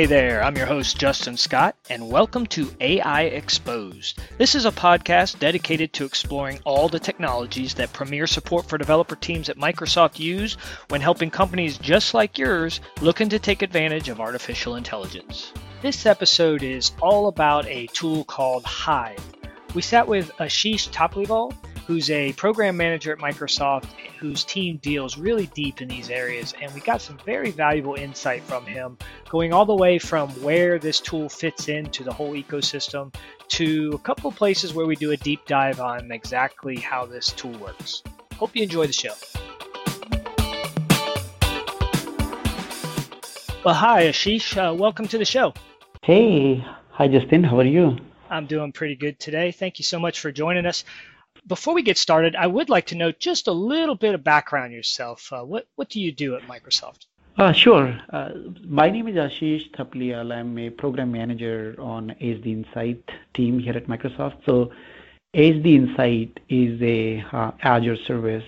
Hey there, I'm your host, Justin Scott, and welcome to AI Exposed. This is a podcast dedicated to exploring all the technologies that premier support for developer teams at Microsoft use when helping companies just like yours looking to take advantage of artificial intelligence. This episode is all about a tool called Hive. We sat with Ashish Thapliyal, who's a program manager at Microsoft whose team deals really deep in these areas. And we got some very valuable insight from him, going all the way from where this tool fits into the whole ecosystem to a couple of places where we do a deep dive on exactly how this tool works. Hope you enjoy the show. Well, hi, Ashish. Uh, welcome to the show. Hey, hi, Justin. How are you? I'm doing pretty good today. Thank you so much for joining us. Before we get started, I would like to know just a little bit of background yourself. Uh, what what do you do at Microsoft? Uh, sure. Uh, my name is Ashish Thapliyal. I'm a program manager on HD Insight team here at Microsoft. So HD Insight is a uh, Azure service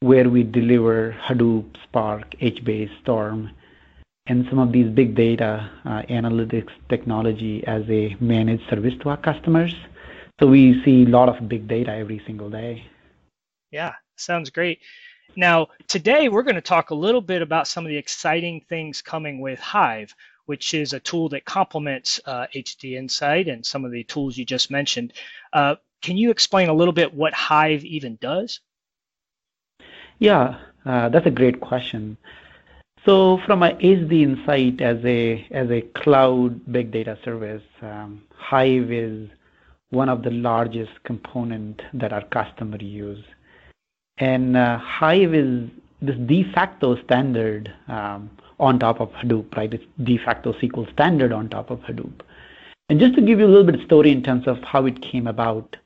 where we deliver Hadoop, Spark, HBase, Storm, and some of these big data uh, analytics technology as a managed service to our customers. So we see a lot of big data every single day. Yeah, sounds great. Now, today we're going to talk a little bit about some of the exciting things coming with Hive, which is a tool that complements uh, HD Insight and some of the tools you just mentioned. Uh, can you explain a little bit what Hive even does? Yeah, uh, that's a great question. So from a HD Insight as a as a cloud big data service, um, Hive is one of the largest component that our customer use. And uh, Hive is this de facto standard um, on top of Hadoop, right? It's de facto SQL standard on top of Hadoop. And just to give you a little bit of story in terms of how it came about.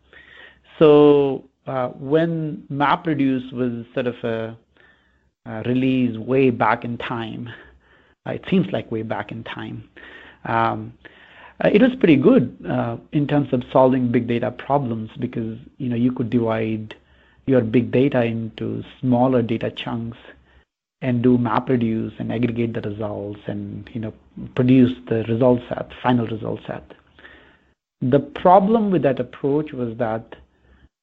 So uh, when MapReduce was sort of a, a release way back in time, uh, it seems like way back in time, um, it was pretty good uh, in terms of solving big data problems because you know you could divide your big data into smaller data chunks and do map reduce and aggregate the results and you know produce the result set, final result set. The problem with that approach was that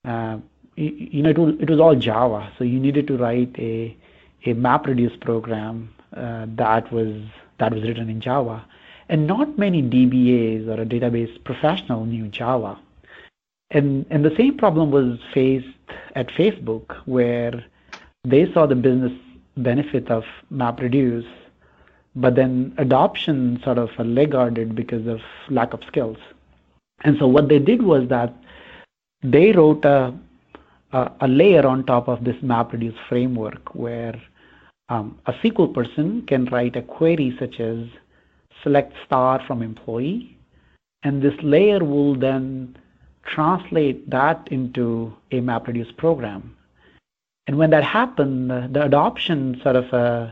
uh, you, you, know it was, it was all Java, so you needed to write a a map reduce program uh, that was that was written in Java and not many DBAs or a database professional knew Java. And, and the same problem was faced at Facebook, where they saw the business benefit of MapReduce, but then adoption sort of laggarded because of lack of skills. And so what they did was that they wrote a, a, a layer on top of this MapReduce framework where um, a SQL person can write a query such as select star from employee, and this layer will then translate that into a MapReduce program. And when that happened, the adoption sort of uh,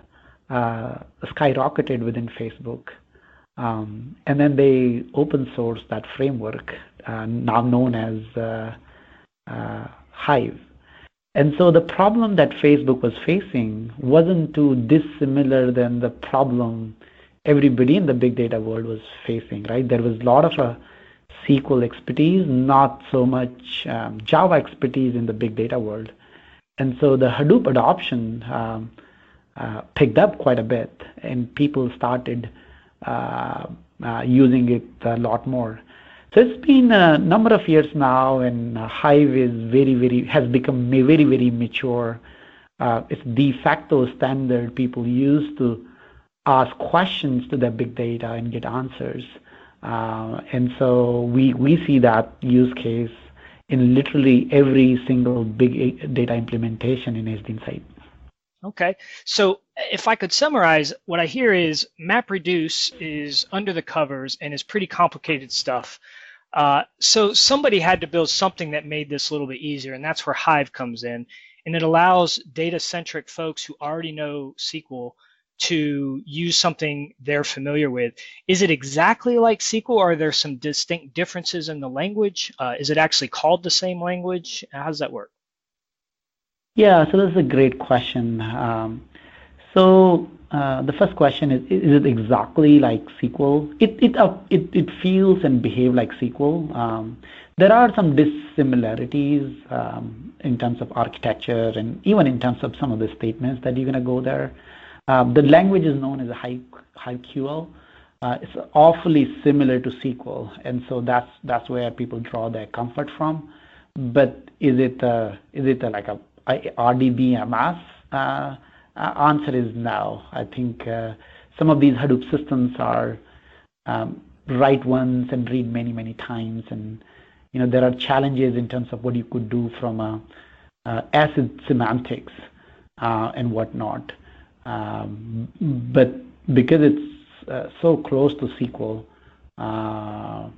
uh, skyrocketed within Facebook. Um, and then they open sourced that framework, uh, now known as uh, uh, Hive. And so the problem that Facebook was facing wasn't too dissimilar than the problem everybody in the big data world was facing, right? There was a lot of uh, SQL expertise, not so much um, Java expertise in the big data world. And so the Hadoop adoption um, uh, picked up quite a bit, and people started uh, uh using it a lot more. So it's been a number of years now, and Hive is very, very has become very, very mature. Uh, it's de facto standard people use to ask questions to the big data and get answers. Uh, and so we, we see that use case in literally every single big data implementation in HD Insight. Okay, so if I could summarize, what I hear is MapReduce is under the covers and is pretty complicated stuff. Uh, so somebody had to build something that made this a little bit easier, and that's where Hive comes in. And it allows data-centric folks who already know SQL to use something they're familiar with. Is it exactly like SQL, are there some distinct differences in the language? Uh, is it actually called the same language? How does that work? Yeah, so that's a great question. Um, So uh, the first question is: Is it exactly like SQL? It it uh, it it feels and behaves like SQL. Um, there are some dissimilarities um, in terms of architecture and even in terms of some of the statements that you're to go there. Um, the language is known as a high HiveQL. Uh, it's awfully similar to SQL, and so that's that's where people draw their comfort from. But is it uh, is it like a RDBMS? Uh, answer is no. I think uh, some of these Hadoop systems are um, write once and read many many times, and you know there are challenges in terms of what you could do from a, uh, ACID semantics uh, and whatnot. Um, but because it's uh, so close to SQL, uh,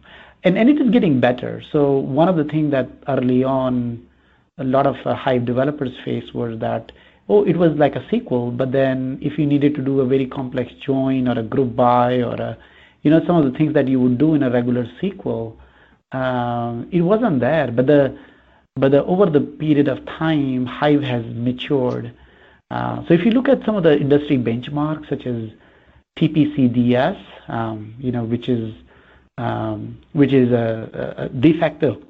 and, and it is getting better. So one of the things that early on a lot of uh, Hive developers faced was that, oh, it was like a SQL, but then if you needed to do a very complex join or a group by or a, you know, some of the things that you would do in a regular SQL, um, it wasn't there. But the but the, over the period of time, Hive has matured. Uh, so if you look at some of the industry benchmarks, such as TPCDS, um, you know, which is um, which is a, a, de facto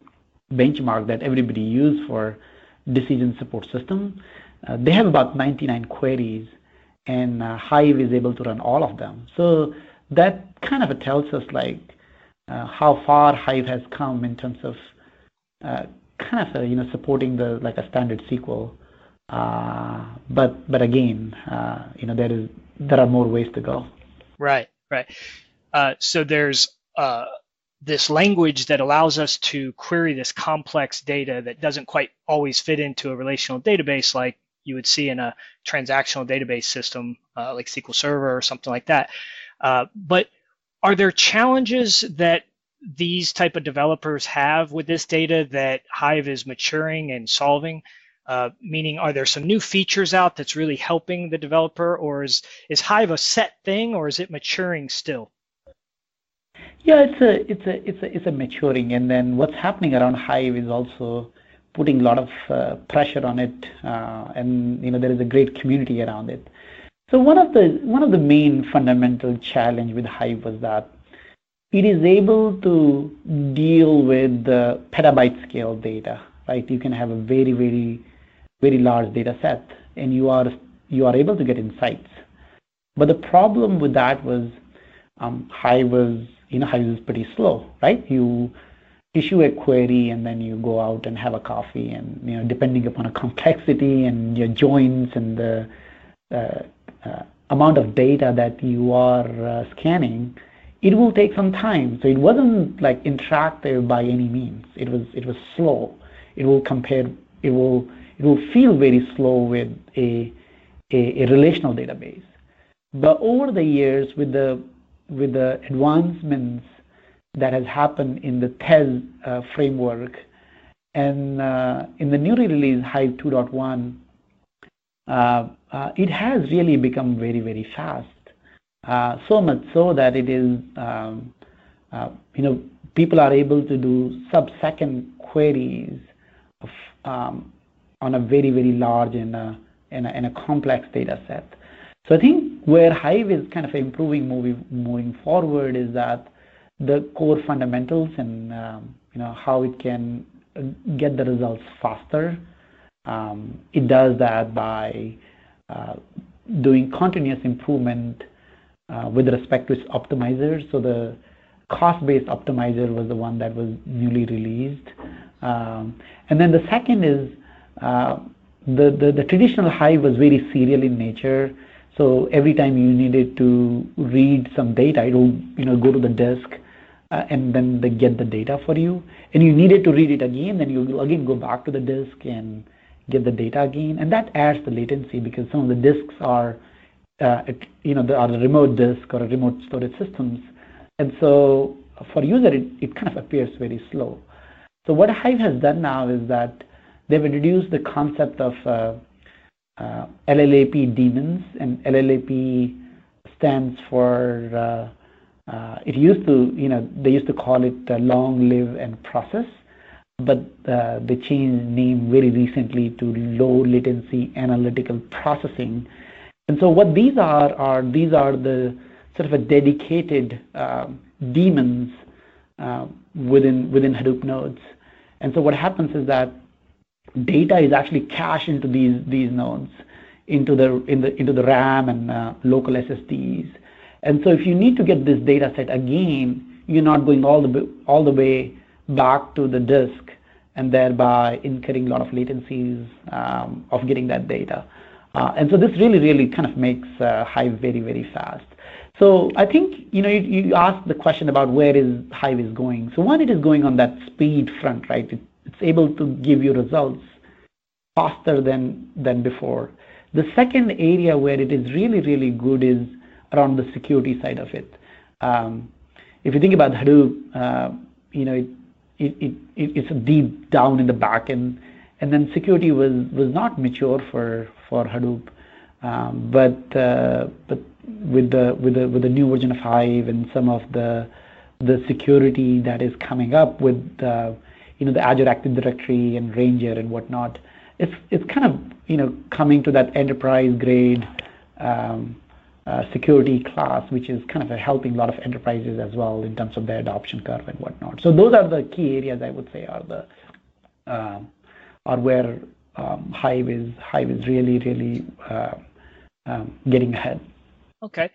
benchmark that everybody use for decision support system. Uh, they have about 99 queries, and uh, Hive is able to run all of them. So that kind of tells us like uh, how far Hive has come in terms of uh, kind of uh, you know supporting the like a standard SQL. Uh, but but again, you know there is there are more ways to go. Right, right. so there's uh, this language that allows us to query this complex data that doesn't quite always fit into a relational database like you would see in a transactional database system uh, like SQL Server or something like that. Uh, but are there challenges that these type of developers have with this data that Hive is maturing and solving? Uh, meaning, are there some new features out that's really helping the developer, or is is Hive a set thing, or is it maturing still? Yeah, it's a it's a it's a it's a maturing, and then what's happening around Hive is also putting a lot of uh, pressure on it, uh, and you know there is a great community around it. So one of the one of the main fundamental challenge with Hive was that it is able to deal with the petabyte scale data, right? You can have a very very very large data set, and you are you are able to get insights. But the problem with that was um, Hive was you know, Hive is pretty slow, right? You issue a query and then you go out and have a coffee and, you know, depending upon a complexity and your joins and the uh, uh, amount of data that you are uh, scanning, it will take some time. So it wasn't like interactive by any means. It was it was slow. It will compare. It will it will feel very slow with a a, a relational database. But over the years, with the with the advancements that has happened in the Tez uh, framework. And uh, in the newly released Hive 2.1, uh, uh, it has really become very, very fast. Uh, so much so that it is, um, uh, you know, people are able to do sub-second queries of, on a very, very large and a, and a, complex data set. So I think where Hive is kind of improving moving forward is that the core fundamentals and um, you know how it can uh, get the results faster. Um, it does that by uh, doing continuous improvement uh, with respect to its optimizers. So the cost-based optimizer was the one that was newly released. Um, and then the second is uh, the, the, the traditional Hive was very serial in nature. So every time you needed to read some data, it will you know go to the disk uh, and then they get the data for you. And you needed to read it again, then you again go back to the disk and get the data again. And that adds the latency because some of the disks are uh, you know are the remote disk or remote storage systems. And so for user, it, it kind of appears very slow. So what Hive has done now is that they've introduced the concept of uh, uh, LLAP daemons, and LLAP stands for uh, uh, it used to you know they used to call it long live and process, but uh, they changed name very recently to low latency analytical processing, And so what these are are these are the sort of a dedicated uh, daemons uh, within within Hadoop nodes. And so what happens is that data is actually cached into these these nodes, into the in the into the RAM and uh, local SSDs. And so if you need to get this data set again, you're not going all the all the way back to the disk and thereby incurring a lot of latencies um, of getting that data. Uh, and so this really, really kind of makes uh, Hive very, very fast. So I think you know you, you asked the question about where is Hive is going. So one, it is going on that speed front, right? It, it's able to give you results faster than than before. The second area where it is really, really good is around the security side of it. Um, if you think about Hadoop, uh, you know, it, it, it, it's deep down in the back end, and then security was was not mature for for Hadoop, um, but uh, but with the with the with the new version of Hive and some of the the security that is coming up with uh, you know the Azure Active Directory and Ranger and whatnot, it's it's kind of you know coming to that enterprise grade um, uh, security class, which is kind of helping a lot of enterprises as well in terms of their adoption curve and whatnot. So those are the key areas I would say are the uh, are where um, Hive is Hive is really really uh, um, getting ahead. Okay.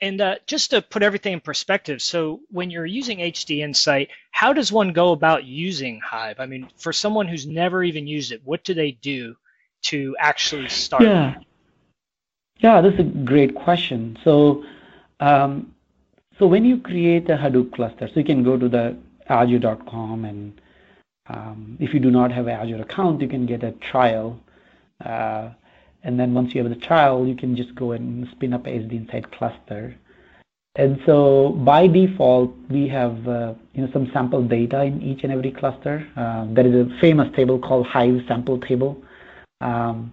And uh, just to put everything in perspective, so when you're using HD Insight, how does one go about using Hive? I mean, for someone who's never even used it, what do they do to actually start? Yeah. Yeah, that's a great question. So, um, so when you create a Hadoop cluster, so you can go to the Azure.com, and um, if you do not have an Azure account, you can get a trial. Uh, and then once you have the trial, you can just go and spin up a HD Insight cluster. And so by default, we have uh, you know some sample data in each and every cluster. Uh, there is a famous table called Hive sample table. Um,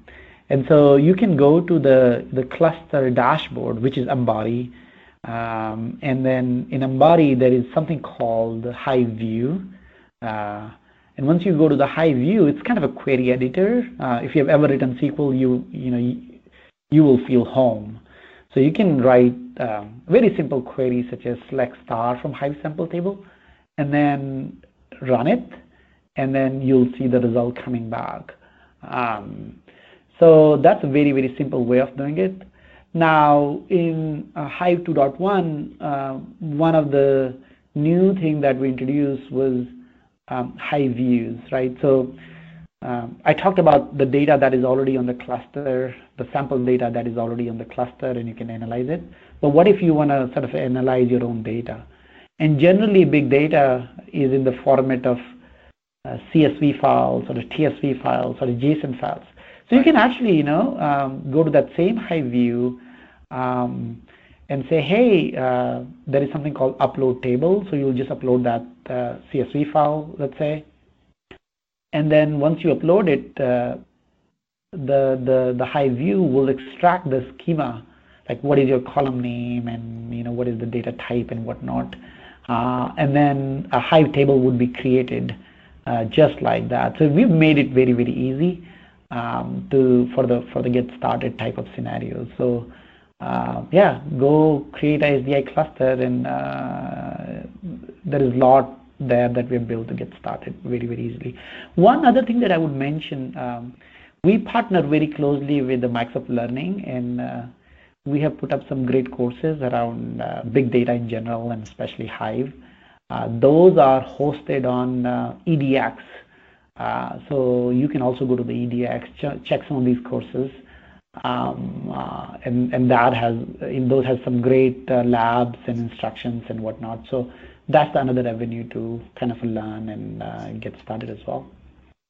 and so you can go to the, the cluster dashboard, which is Ambari. Um, and then in Ambari, there is something called Hive View. Uh, and once you go to the Hive View, it's kind of a query editor. Uh, if you have ever written SQL, you, you, know, you, you will feel home. So you can write um, very simple queries such as select star from Hive sample table, and then run it, and then you'll see the result coming back. Um, so that's a very, very simple way of doing it. Now, in uh, Hive 2.1, uh, one of the new thing that we introduced was um, Hive views, right? So um, I talked about the data that is already on the cluster, the sample data that is already on the cluster, and you can analyze it. But what if you want to sort of analyze your own data? And generally, big data is in the format of uh, CSV files or TSV files or JSON files. So you can actually, you know, um, go to that same Hive View um, and say, hey, uh, there is something called upload table. So you'll just upload that uh, CSV file, let's say. And then once you upload it, uh, the, the, the Hive view will extract the schema, like what is your column name and, you know, what is the data type and whatnot. Uh, and then a Hive table would be created uh, just like that. So we've made it very, very easy um, to for the for the get started type of scenarios. So uh, yeah, go create a HDI cluster, and uh, there is a lot there that we have built to get started very very easily. One other thing that I would mention, um, we partner very closely with the Microsoft Learning, and uh, we have put up some great courses around uh, big data in general, and especially Hive. Uh, those are hosted on uh, EDX, so you can also go to the EDX, ch check some of these courses. Um, uh, and, and that has, in those has some great uh, labs and instructions and whatnot. So that's another avenue to kind of learn and uh, get started as well.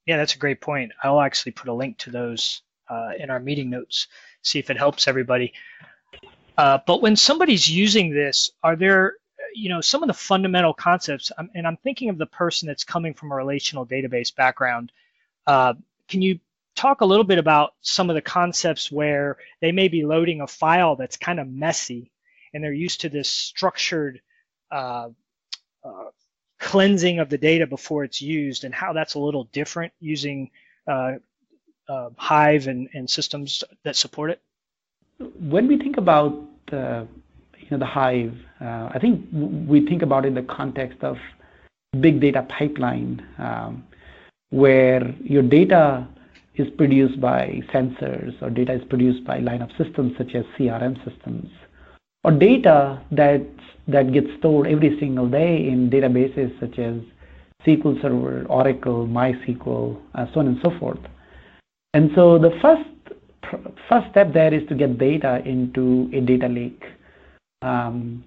Yeah, that's a great point. I'll actually put a link to those uh, in our meeting notes, see if it helps everybody. but when somebody's using this, are there you know some of the fundamental concepts um, and i'm thinking of the person that's coming from a relational database background uh, can you talk a little bit about some of the concepts where they may be loading a file that's kind of messy and they're used to this structured uh, uh, cleansing of the data before it's used and how that's a little different using uh, uh, hive and, and systems that support it. When we think about uh, you know the hive, uh, I think we think about it in the context of big data pipeline, um, where your data is produced by sensors or data is produced by line of systems such as CRM systems, or data that that gets stored every single day in databases such as SQL Server, Oracle, MySQL, uh, so on and so forth. And so the first first step there is to get data into a data lake. Um,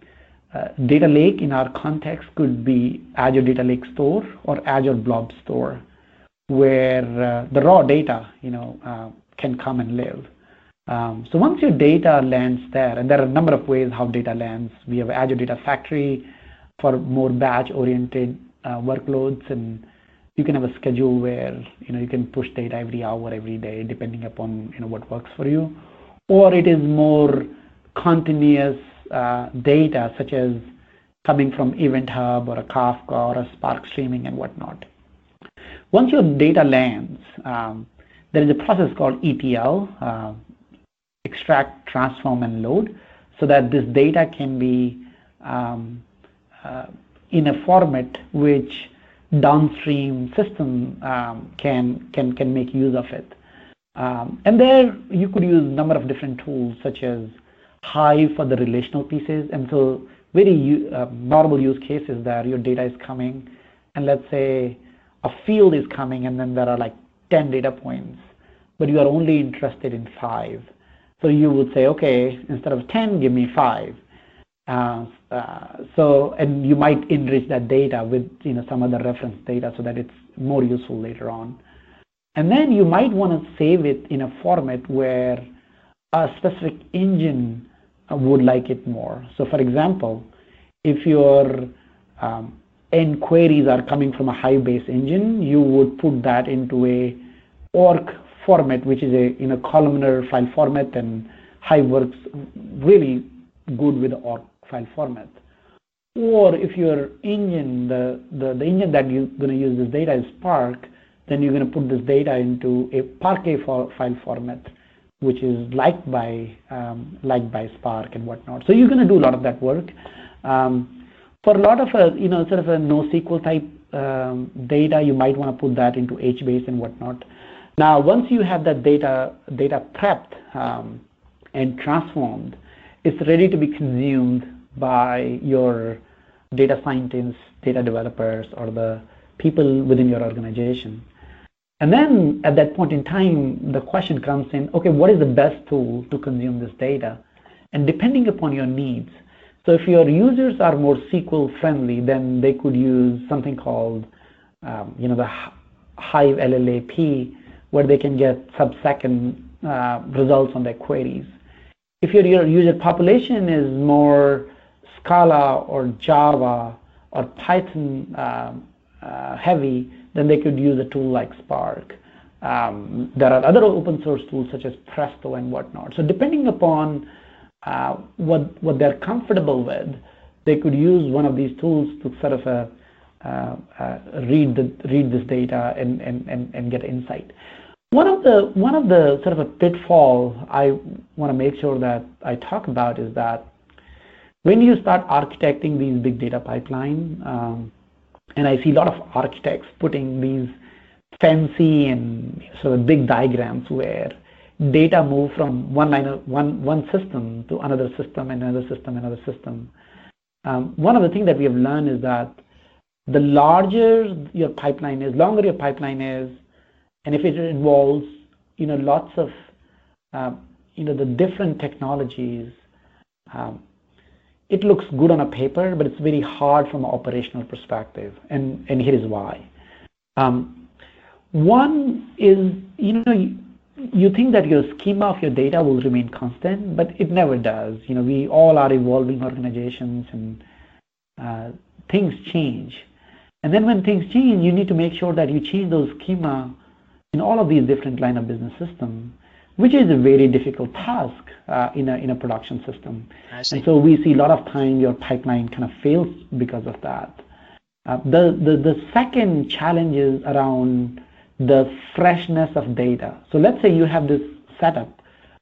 uh, data lake in our context could be Azure Data Lake Store or Azure Blob Store, where uh, the raw data, you know, uh, can come and live. Um, so once your data lands there, and there are a number of ways how data lands. We have Azure Data Factory for more batch-oriented uh, workloads, and you can have a schedule where you know you can push data every hour, every day, depending upon you know what works for you. Or it is more continuous uh, data, such as coming from Event Hub or a Kafka or a Spark streaming and whatnot. Once your data lands, um, there is a process called ETL, uh, extract, transform, and load, so that this data can be um, uh, in a format which downstream system um, can can can make use of it. Um, and there you could use a number of different tools such as Hive for the relational pieces. And so very uh, normal use cases there, your data is coming, and let's say a field is coming, and then there are like 10 data points, but you are only interested in five. So you would say, okay, instead of 10, give me five. Uh, uh, so, and you might enrich that data with you know some other reference data so that it's more useful later on. And then you might want to save it in a format where a specific engine would like it more. So, for example, if your um, queries are coming from a Hive-based engine, you would put that into a ORC format, which is a in a columnar file format, and Hive works really good with the ORC file format. Or if your engine, the, the, the engine that you're going to use this data is Spark, then you're going to put this data into a Parquet file format, which is liked by um, liked by Spark and whatnot. So you're going to do a lot of that work. Um, for a lot of a, you know sort of a NoSQL type um, data, you might want to put that into HBase and whatnot. Now, once you have that data data prepped um, and transformed, it's ready to be consumed by your data scientists, data developers, or the people within your organization. And then at that point in time, the question comes in, okay, what is the best tool to consume this data? And depending upon your needs. So if your users are more SQL friendly, then they could use something called, um, you know, the Hive LLAP, where they can get sub-second uh, results on their queries. If your, user population is more Scala or Java or Python uh, uh, heavy, then they could use a tool like Spark. Um, there are other open source tools such as Presto and whatnot. So depending upon uh, what what they're comfortable with, they could use one of these tools to sort of uh, uh, uh, read the read this data and, and, and, and get insight. One of the one of the sort of a pitfall I want to make sure that I talk about is that when you start architecting these big data pipeline, um, and I see a lot of architects putting these fancy and sort of big diagrams where data move from one one one system to another system and another system another system. Um, one of the things that we have learned is that the larger your pipeline is, longer your pipeline is, and if it involves you know lots of uh, you know the different technologies, um, it looks good on a paper, but it's very hard from an operational perspective. And, and here is why. Um, one is, you know, you, think that your schema of your data will remain constant, but it never does. You know, we all are evolving organizations and uh, things change. And then when things change, you need to make sure that you change those schema in all of these different line of business systems which is a very difficult task uh, in, a, in a production system. And so we see a lot of time your pipeline kind of fails because of that. Uh, the, the, the second challenge is around the freshness of data. So let's say you have this setup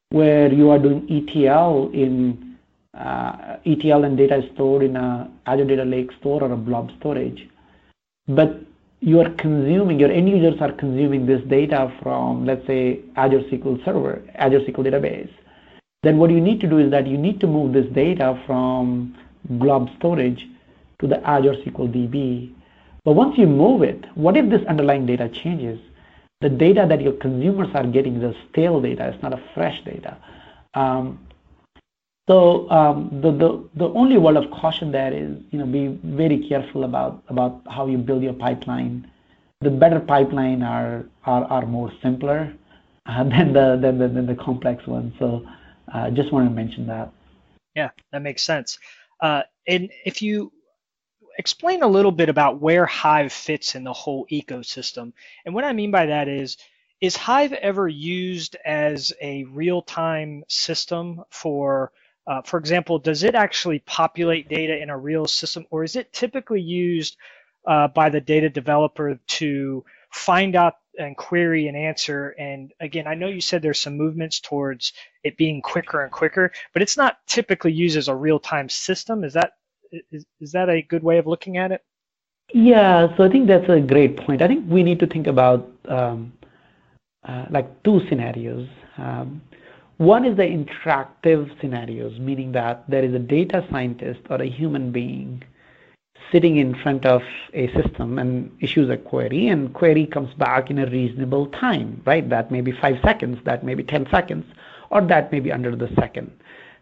where you are doing ETL in uh, ETL and data is stored in a Azure Data Lake store or a blob storage. But you are consuming, your end users are consuming this data from, let's say, Azure SQL Server, Azure SQL Database. Then what you need to do is that you need to move this data from blob storage to the Azure SQL DB. But once you move it, what if this underlying data changes? the data that your consumers are getting is stale data. It's not a fresh data. Um, so um, the, the the only word of caution there is you know be very careful about about how you build your pipeline. The better pipeline are are, are more simpler uh, than the than the, than the complex ones. So uh, just want to mention that. Yeah, that makes sense. Uh, and if you explain a little bit about where Hive fits in the whole ecosystem. And what I mean by that is, is Hive ever used as a real-time system for, uh, for example, does it actually populate data in a real system, or is it typically used uh, by the data developer to find out and query and answer? And again, I know you said there's some movements towards it being quicker and quicker, but it's not typically used as a real-time system. Is that is, is that a good way of looking at it? Yeah, so I think that's a great point. I think we need to think about um, uh, like two scenarios. Um, one is the interactive scenarios, meaning that there is a data scientist or a human being sitting in front of a system and issues a query, and query comes back in a reasonable time, right? That may be five seconds, that may be 10 seconds, or that may be under the second.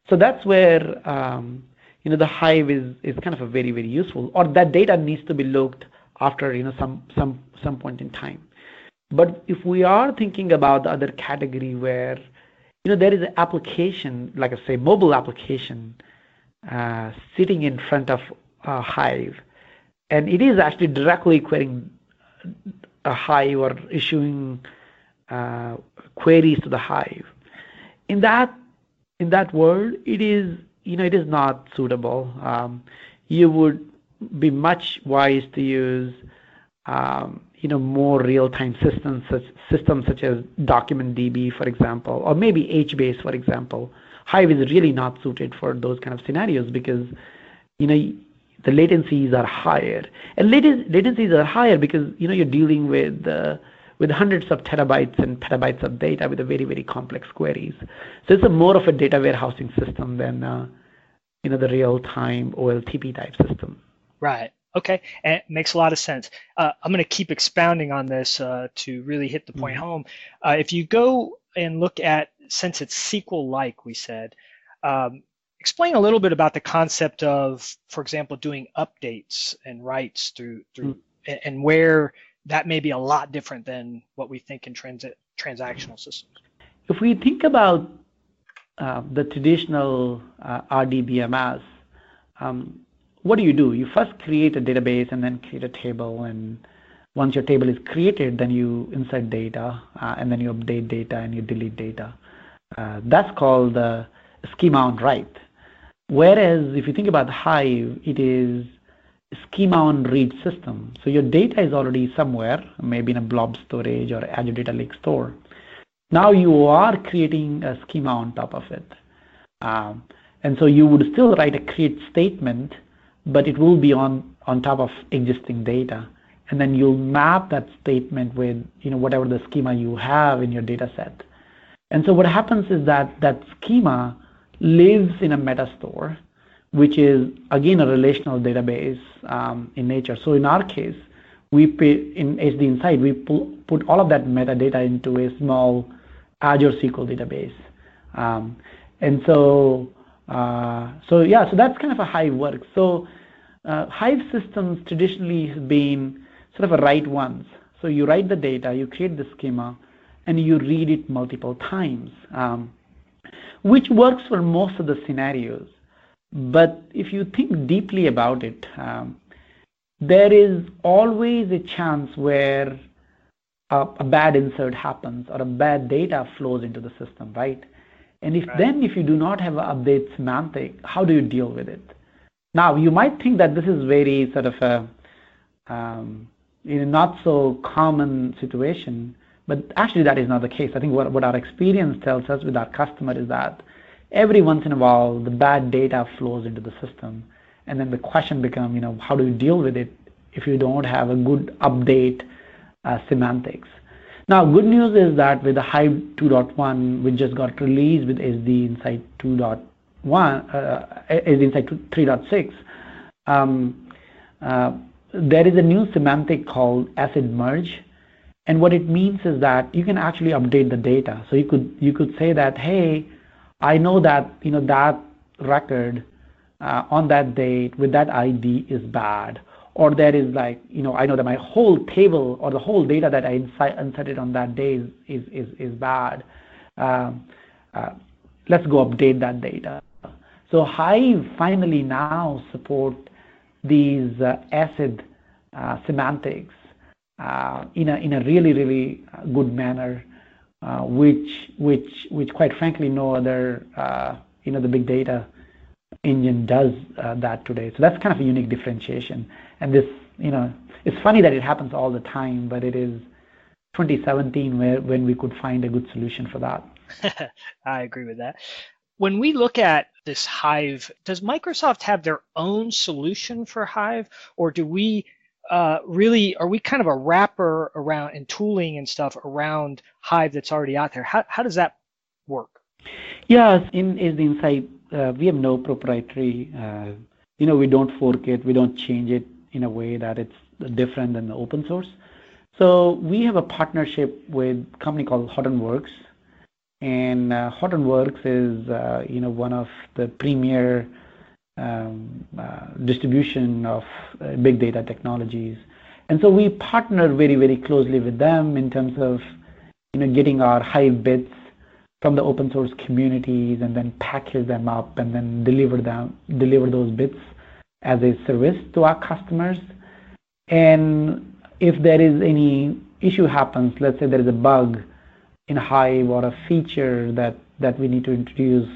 So that's where um, you know the hive is is kind of a very very useful or that data needs to be looked after you know some some some point in time. But if we are thinking about the other category where you know there is an application like i say mobile application uh, sitting in front of a hive and it is actually directly querying a hive or issuing uh, queries to the hive. In that in that world it is you know, it is not suitable. Um, you would be much wise to use, um, you know, more real-time systems, such, systems such as DocumentDB, for example, or maybe HBase, for example. Hive is really not suited for those kind of scenarios because, you know, the latencies are higher, and latencies are higher because you know you're dealing with uh, with hundreds of terabytes and petabytes of data with a very, very complex queries. So it's a more of a data warehousing system than uh, you know the real-time OLTP type system. Right. Okay, and it makes a lot of sense. Uh, I'm going to keep expounding on this uh, to really hit the point mm-hmm. home. Uh, if you go and look at, since it's SQL-like, we said, um, explain a little bit about the concept of, for example, doing updates and writes through through, mm-hmm. and where that may be a lot different than what we think in transit transactional systems. If we think about uh, the traditional uh, RDBMS, um, what do you do? You first create a database and then create a table. And once your table is created, then you insert data uh, and then you update data and you delete data. Uh, that's called the schema on write. Whereas if you think about Hive, it is schema on read system. So your data is already somewhere, maybe in a blob storage or Azure Data Lake store. Now you are creating a schema on top of it. Um, and so you would still write a create statement, but it will be on, on top of existing data. And then you'll map that statement with you know whatever the schema you have in your data set. And so what happens is that that schema lives in a meta store which is again a relational database um, in nature. So in our case, we in HD Insight, we pull, put all of that metadata into a small Azure SQL database. Um, and so, uh, so yeah, so that's kind of a Hive work. So uh, Hive systems traditionally have been sort of a write once. So you write the data, you create the schema, and you read it multiple times, um, which works for most of the scenarios. But if you think deeply about it, um, there is always a chance where a, a, bad insert happens or a bad data flows into the system, right? And if right. then if you do not have an update semantic, how do you deal with it? Now you might think that this is very sort of a um, you know, not so common situation, But actually, that is not the case. I think what, what our experience tells us with our customer is that every once in a while, the bad data flows into the system. And then the question becomes, you know, how do you deal with it if you don't have a good update uh, semantics? Now, good news is that with the Hive 2.1, which just got released with HD Insight 2.1, uh, HD Insight 3.6, um, uh, there is a new semantic called ACID merge. And what it means is that you can actually update the data. So you could you could say that, hey, I know that you know that record uh, on that date with that ID is bad, or there is like you know I know that my whole table or the whole data that I inserted on that day is is is, is bad. Um, uh, let's go update that data. So Hive finally now support these uh, ACID uh, semantics uh, in a in a really really good manner, Uh, which which which quite frankly no other uh, you know the big data engine does uh, that today. So that's kind of a unique differentiation. And this you know it's funny that it happens all the time, but it is 2017 where when we could find a good solution for that. I agree with that. When we look at this Hive, does Microsoft have their own solution for Hive, or do we uh, really are we kind of a wrapper around and tooling and stuff around Hive that's already out there? How how does that work? Yes, in HD Insight uh, we have no proprietary. Uh, you know, we don't fork it, we don't change it in a way that it's different than the open source. So we have a partnership with a company called Hortonworks, and uh, Hortonworks is uh, you know one of the premier um, uh, distribution of uh, big data technologies. And so we partner very, very closely with them in terms of you know, getting our Hive bits from the open source communities and then package them up and then deliver them, deliver those bits as a service to our customers. And if there is any issue happens, let's say there is a bug in Hive or a feature that, that we need to introduce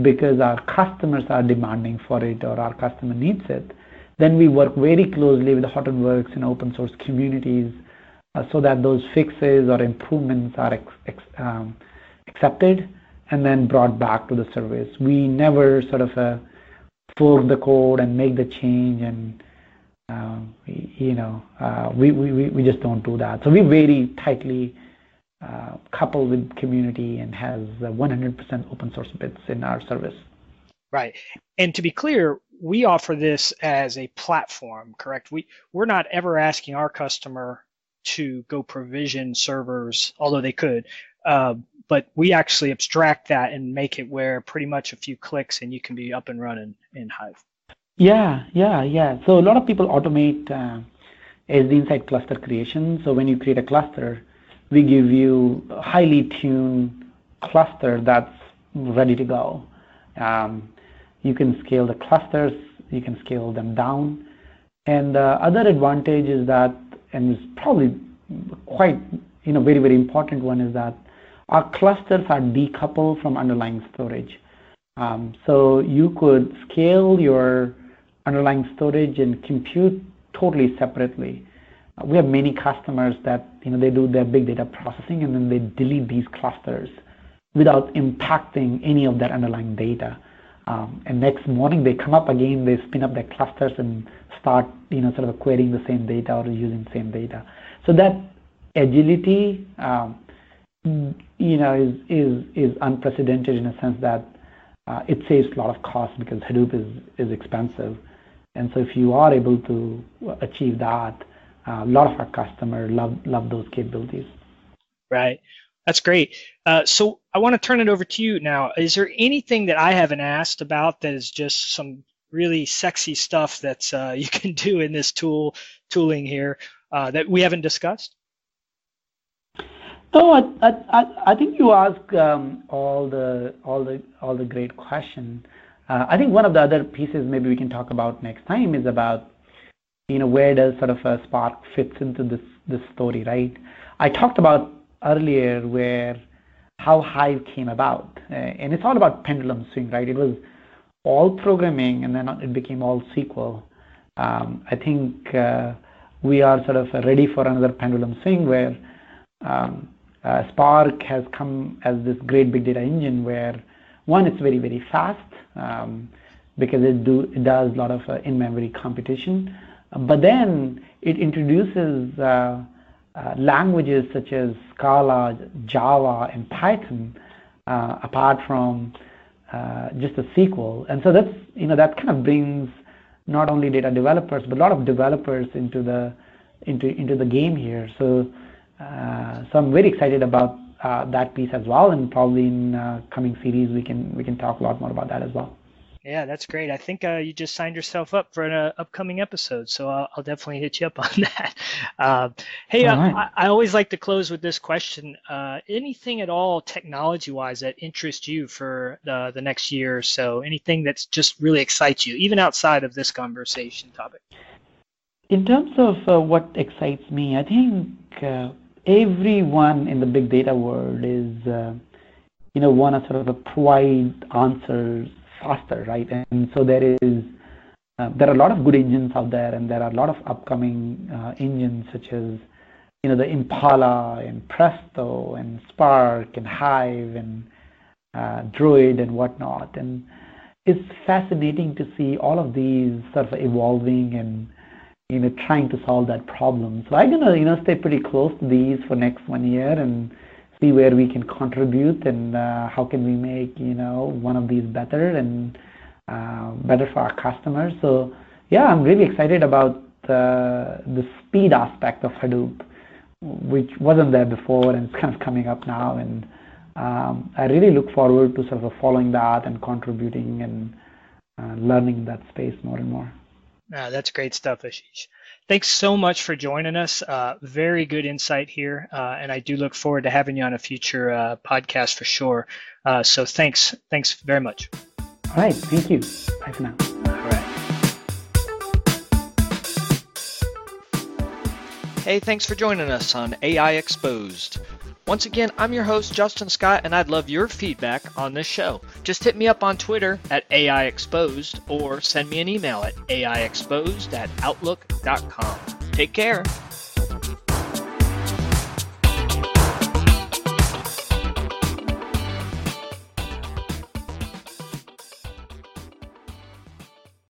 because our customers are demanding for it or our customer needs it, then we work very closely with the Hortonworks and open source communities uh, so that those fixes or improvements are ex ex um, accepted and then brought back to the service. We never sort of uh, fork the code and make the change and uh, you know uh, we, we, we just don't do that. So we very tightly uh, coupled with community and has 100% open source bits in our service. Right. And to be clear, we offer this as a platform, correct? We we're not ever asking our customer to go provision servers, although they could. Uh, but we actually abstract that and make it where pretty much a few clicks and you can be up and running in Hive. Yeah, yeah, yeah. So a lot of people automate uh, HD Insight cluster creation. So when you create a cluster, we give you a highly tuned cluster that's ready to go. Um, you can scale the clusters, you can scale them down. And the other advantage is that, and it's probably quite, you know, very, very important one is that our clusters are decoupled from underlying storage. Um, so you could scale your underlying storage and compute totally separately we have many customers that you know they do their big data processing and then they delete these clusters without impacting any of that underlying data. Um, and next morning they come up again, they spin up their clusters and start you know sort of querying the same data or using same data. So that agility, um, you know, is is is unprecedented in a sense that uh, it saves a lot of cost because Hadoop is is expensive. And so if you are able to achieve that, a lot of our customers love love those capabilities. Right. That's great. Uh, so I want to turn it over to you now. Is there anything that I haven't asked about that is just some really sexy stuff that uh, you can do in this tool tooling here uh, that we haven't discussed? No, I, I, I think you ask um, all the all the all the great questions. Uh, I think one of the other pieces maybe we can talk about next time is about you know, where does sort of a Spark fits into this this story, right? I talked about earlier where how Hive came about, uh, and it's all about pendulum swing, right? It was all programming, and then it became all SQL. Um, I think uh, we are sort of ready for another pendulum swing where um, uh, Spark has come as this great big data engine where one, it's very very fast um, because it do it does a lot of uh, in-memory computation, but then it introduces uh, uh, languages such as Scala, Java, and Python, uh, apart from uh, just a SQL. And so that's you know that kind of brings not only data developers but a lot of developers into the into into the game here. So uh, so I'm very excited about uh, that piece as well, and probably in coming series we can we can talk a lot more about that as well. Yeah, that's great. I think uh, you just signed yourself up for an uh, upcoming episode, so I'll, I'll, definitely hit you up on that. Uh, hey, uh, right. I, I, always like to close with this question: uh, anything at all technology-wise that interests you for the the next year or so? Anything that's just really excites you, even outside of this conversation topic? In terms of uh, what excites me, I think everyone in the big data world is, you know, want to sort of a provide answers faster, right? And so there is uh, there are a lot of good engines out there, and there are a lot of upcoming uh, engines such as you know the Impala and Presto and Spark and Hive and uh, Druid and whatnot. And it's fascinating to see all of these sort of evolving and you know trying to solve that problem. So I'm gonna you know stay pretty close to these for next one year and see where we can contribute and uh, how can we make you know one of these better and uh, better for our customers. So yeah, I'm really excited about the the speed aspect of Hadoop, which wasn't there before and it's kind of coming up now. And um, I really look forward to sort of following that and contributing and uh, learning that space more and more. Ah, that's great stuff, Ashish thanks so much for joining us. Uh, very good insight here, uh, and I do look forward to having you on a future uh, podcast for sure. Uh, so thanks, thanks very much. All right, thank you. Bye for now. All right. Hey, thanks for joining us on AI Exposed. Once again, I'm your host, Justin Scott, and I'd love your feedback on this show. Just hit me up on Twitter at AI Exposed or send me an email at AIExposed at Outlook.com. Take care.